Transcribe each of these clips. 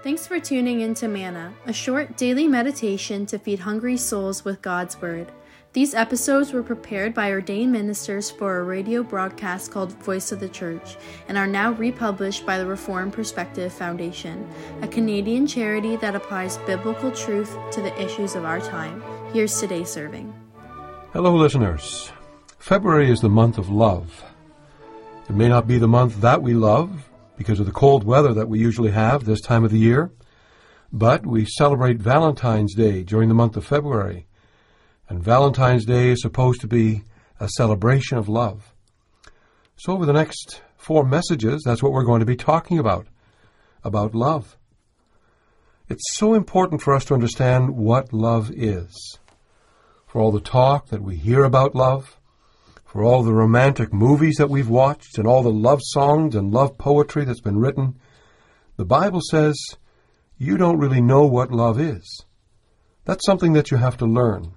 Thanks for tuning in to Manna, a short daily meditation to feed hungry souls with God's Word. These episodes were prepared by ordained ministers for a radio broadcast called Voice of the Church and are now republished by the Reformed Perspective Foundation, a Canadian charity that applies biblical truth to the issues of our time. Here's today's serving. Hello, listeners. February is the month of love. It may not be the month that we love because of the cold weather that we usually have this time of the year, but we celebrate Valentine's Day during the month of February. And Valentine's Day is supposed to be a celebration of love. So, over the next four messages, that's what we're going to be talking about about love. It's so important for us to understand what love is. For all the talk that we hear about love, for all the romantic movies that we've watched, and all the love songs and love poetry that's been written, the Bible says you don't really know what love is. That's something that you have to learn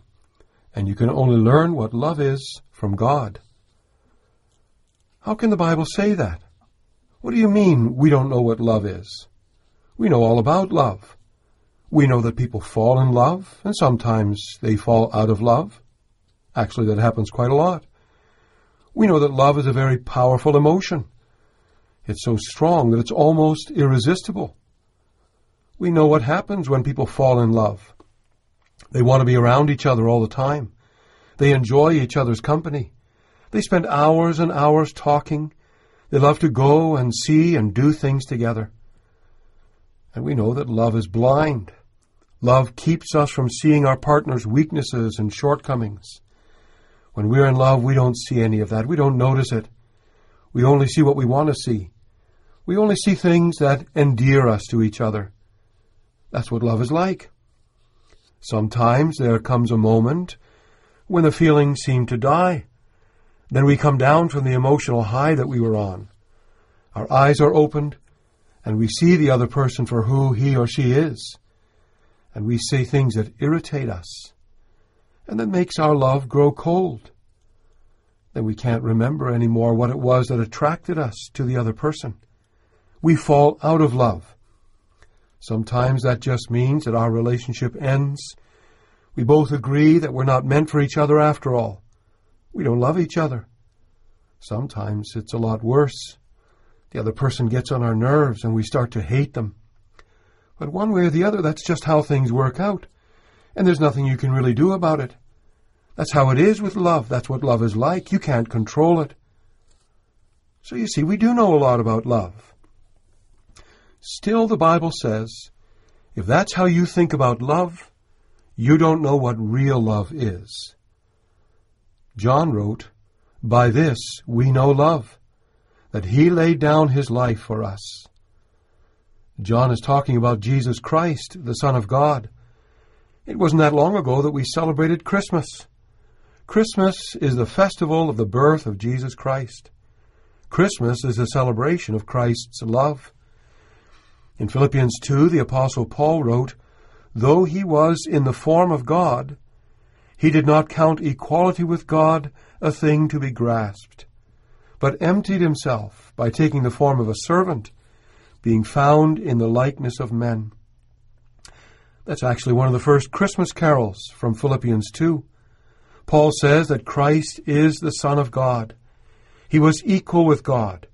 and you can only learn what love is from God. How can the Bible say that? What do you mean we don't know what love is? We know all about love. We know that people fall in love, and sometimes they fall out of love. Actually, that happens quite a lot. We know that love is a very powerful emotion. It's so strong that it's almost irresistible. We know what happens when people fall in love. They want to be around each other all the time. They enjoy each other's company. They spend hours and hours talking. They love to go and see and do things together. And we know that love is blind. Love keeps us from seeing our partner's weaknesses and shortcomings. When we're in love, we don't see any of that. We don't notice it. We only see what we want to see. We only see things that endear us to each other. That's what love is like. Sometimes there comes a moment when the feelings seem to die. Then we come down from the emotional high that we were on. Our eyes are opened, and we see the other person for who he or she is. And we say things that irritate us, and that makes our love grow cold. Then we can't remember any more what it was that attracted us to the other person. We fall out of love. Sometimes that just means that our relationship ends. We both agree that we're not meant for each other after all. We don't love each other. Sometimes it's a lot worse. The other person gets on our nerves and we start to hate them. But one way or the other, that's just how things work out. And there's nothing you can really do about it. That's how it is with love. That's what love is like. You can't control it. So you see, we do know a lot about love. Still, the Bible says, if that's how you think about love, you don't know what real love is. John wrote, By this we know love, that he laid down his life for us. John is talking about Jesus Christ, the Son of God. It wasn't that long ago that we celebrated Christmas. Christmas is the festival of the birth of Jesus Christ. Christmas is a celebration of Christ's love. In Philippians 2, the Apostle Paul wrote, Though he was in the form of God, he did not count equality with God a thing to be grasped, but emptied himself by taking the form of a servant, being found in the likeness of men. That's actually one of the first Christmas carols from Philippians 2. Paul says that Christ is the Son of God. He was equal with God.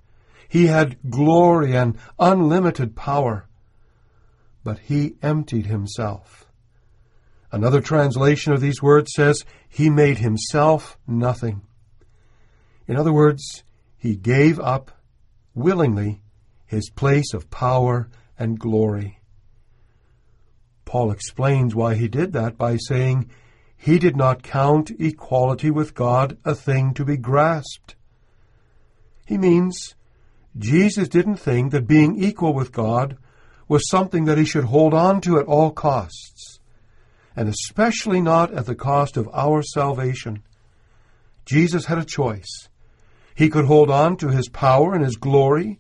He had glory and unlimited power, but he emptied himself. Another translation of these words says, He made himself nothing. In other words, he gave up willingly his place of power and glory. Paul explains why he did that by saying, He did not count equality with God a thing to be grasped. He means Jesus didn't think that being equal with God was something that he should hold on to at all costs, and especially not at the cost of our salvation. Jesus had a choice. He could hold on to his power and his glory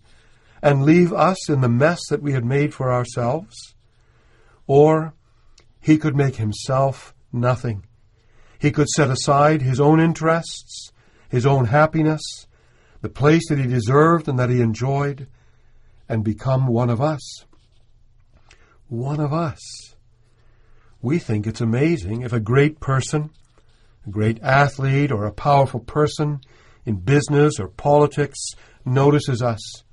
and leave us in the mess that we had made for ourselves, or he could make himself nothing. He could set aside his own interests, his own happiness, the place that he deserved and that he enjoyed, and become one of us. one of us. We think it's amazing if a great person, a great athlete, or a powerful person in business or politics notices us.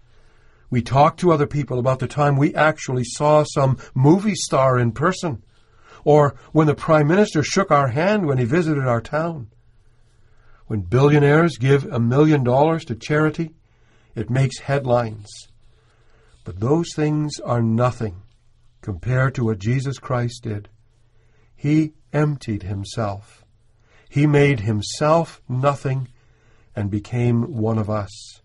We talk to other people about the time we actually saw some movie star in person, or when the Prime Minister shook our hand when he visited our town. When billionaires give a million dollars to charity, it makes headlines. But those things are nothing compared to what Jesus Christ did. He emptied himself. He made himself nothing and became one of us.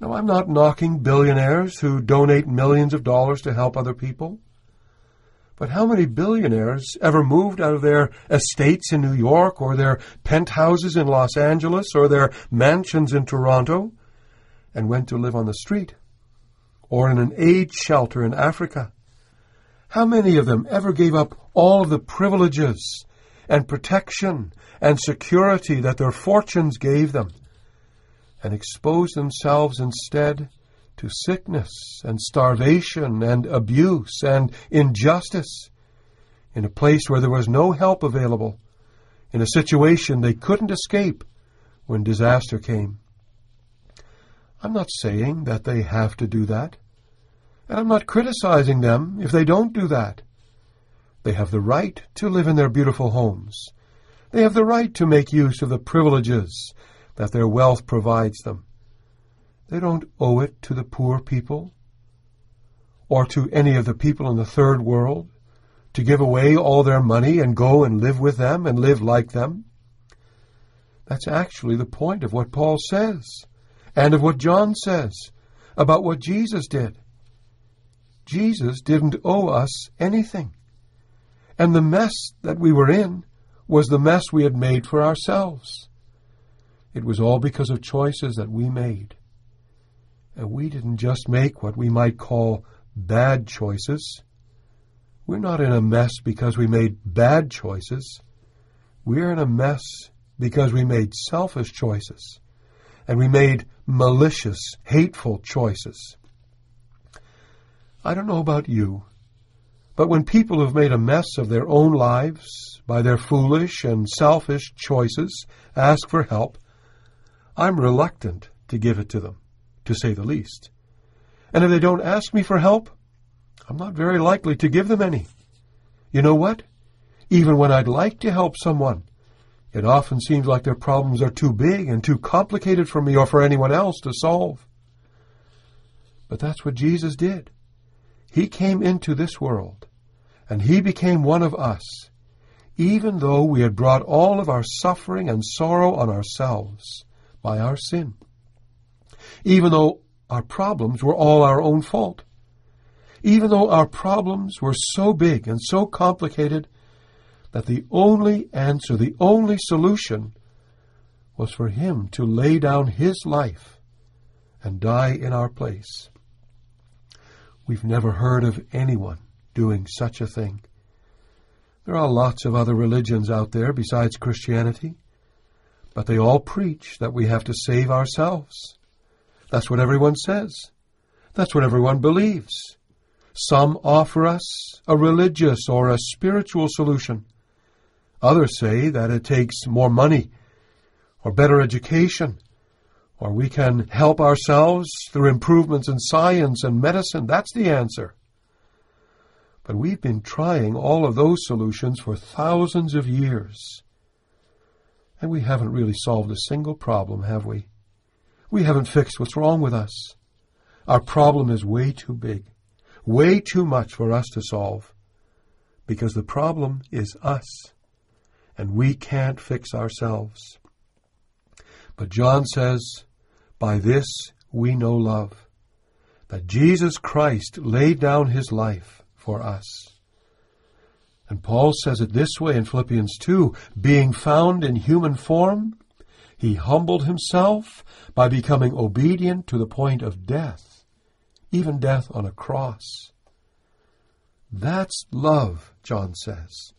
Now, I'm not knocking billionaires who donate millions of dollars to help other people. But how many billionaires ever moved out of their estates in New York, or their penthouses in Los Angeles, or their mansions in Toronto, and went to live on the street, or in an aid shelter in Africa? How many of them ever gave up all of the privileges and protection and security that their fortunes gave them, and expose themselves instead to sickness and starvation and abuse and injustice in a place where there was no help available, in a situation they couldn't escape when disaster came. I'm not saying that they have to do that, and I'm not criticizing them if they don't do that. They have the right to live in their beautiful homes. They have the right to make use of the privileges that their wealth provides them. They don't owe it to the poor people or to any of the people in the third world to give away all their money and go and live with them and live like them. That's actually the point of what Paul says and of what John says about what Jesus did. Jesus didn't owe us anything. And the mess that we were in was the mess we had made for ourselves. It was all because of choices that we made. And we didn't just make what we might call bad choices. We're not in a mess because we made bad choices. We're in a mess because we made selfish choices. And we made malicious, hateful choices. I don't know about you, but when people have made a mess of their own lives by their foolish and selfish choices ask for help, I'm reluctant to give it to them to say the least. And if they don't ask me for help, I'm not very likely to give them any. You know what? Even when I'd like to help someone, it often seems like their problems are too big and too complicated for me or for anyone else to solve. But that's what Jesus did. He came into this world, and he became one of us, even though we had brought all of our suffering and sorrow on ourselves by our sin even though our problems were all our own fault. Even though our problems were so big and so complicated that the only answer, the only solution, was for Him to lay down His life and die in our place. We've never heard of anyone doing such a thing. There are lots of other religions out there besides Christianity, but they all preach that we have to save ourselves. That's what everyone says. That's what everyone believes. Some offer us a religious or a spiritual solution. Others say that it takes more money or better education, or we can help ourselves through improvements in science and medicine. That's the answer. But we've been trying all of those solutions for thousands of years. And we haven't really solved a single problem, have we? We haven't fixed what's wrong with us. Our problem is way too big, way too much for us to solve, because the problem is us, and we can't fix ourselves. But John says, By this we know love, that Jesus Christ laid down his life for us. And Paul says it this way in Philippians 2 being found in human form, he humbled himself by becoming obedient to the point of death, even death on a cross. That's love, John says,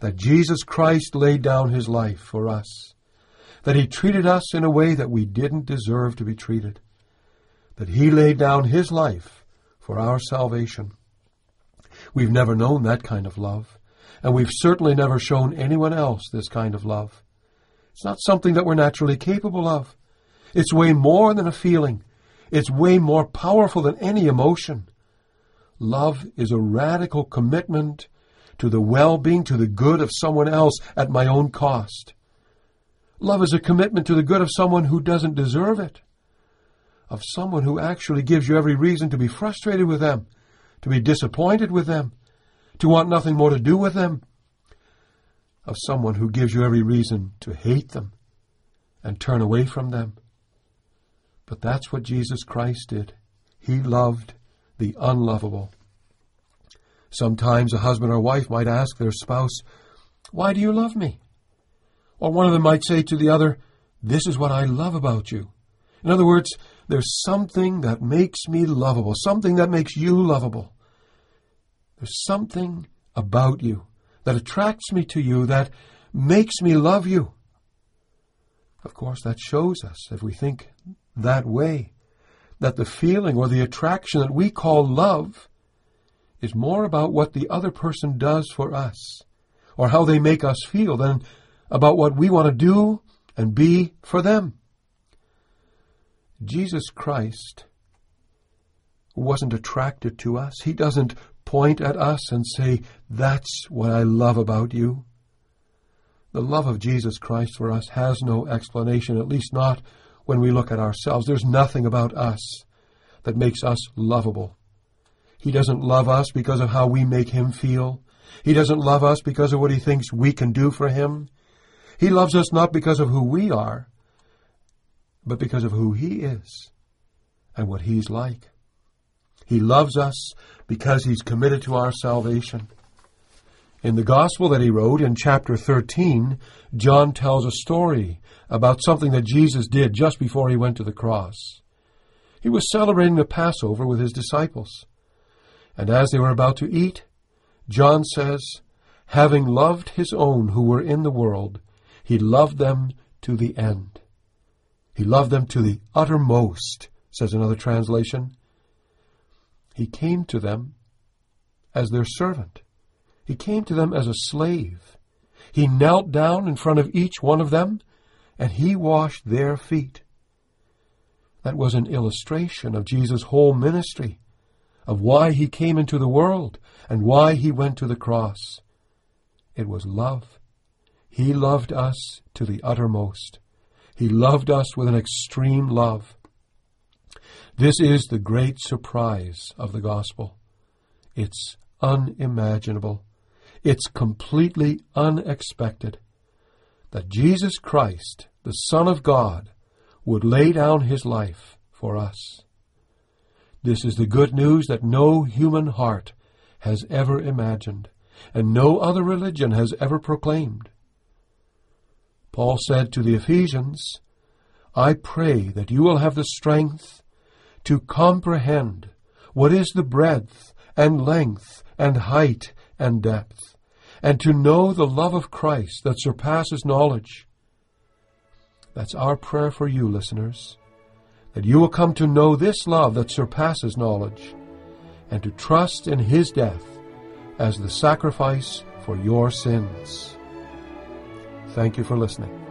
that Jesus Christ laid down his life for us, that he treated us in a way that we didn't deserve to be treated, that he laid down his life for our salvation. We've never known that kind of love, and we've certainly never shown anyone else this kind of love. It's not something that we're naturally capable of. It's way more than a feeling. It's way more powerful than any emotion. Love is a radical commitment to the well-being, to the good of someone else at my own cost. Love is a commitment to the good of someone who doesn't deserve it, of someone who actually gives you every reason to be frustrated with them, to be disappointed with them, to want nothing more to do with them, of someone who gives you every reason to hate them and turn away from them. But that's what Jesus Christ did. He loved the unlovable. Sometimes a husband or wife might ask their spouse, Why do you love me? Or one of them might say to the other, This is what I love about you. In other words, there's something that makes me lovable, something that makes you lovable. There's something about you that attracts me to you, that makes me love you. Of course, that shows us, if we think that way, that the feeling or the attraction that we call love is more about what the other person does for us or how they make us feel than about what we want to do and be for them. Jesus Christ wasn't attracted to us. He doesn't point at us and say, That's what I love about you. The love of Jesus Christ for us has no explanation, at least not when we look at ourselves. There's nothing about us that makes us lovable. He doesn't love us because of how we make him feel. He doesn't love us because of what he thinks we can do for him. He loves us not because of who we are, but because of who he is and what he's like. He loves us because he's committed to our salvation. In the gospel that he wrote in chapter 13, John tells a story about something that Jesus did just before he went to the cross. He was celebrating the Passover with his disciples. And as they were about to eat, John says, Having loved his own who were in the world, he loved them to the end. He loved them to the uttermost, says another translation. He came to them as their servant. He came to them as a slave. He knelt down in front of each one of them, and he washed their feet. That was an illustration of Jesus' whole ministry, of why he came into the world and why he went to the cross. It was love. He loved us to the uttermost. He loved us with an extreme love. This is the great surprise of the gospel. It's unimaginable. It's completely unexpected that Jesus Christ, the Son of God, would lay down his life for us. This is the good news that no human heart has ever imagined, and no other religion has ever proclaimed. Paul said to the Ephesians, I pray that you will have the strength to comprehend what is the breadth and length and height and depth, and to know the love of Christ that surpasses knowledge that's our prayer for you, listeners, that you will come to know this love that surpasses knowledge and to trust in His death as the sacrifice for your sins. Thank you for listening.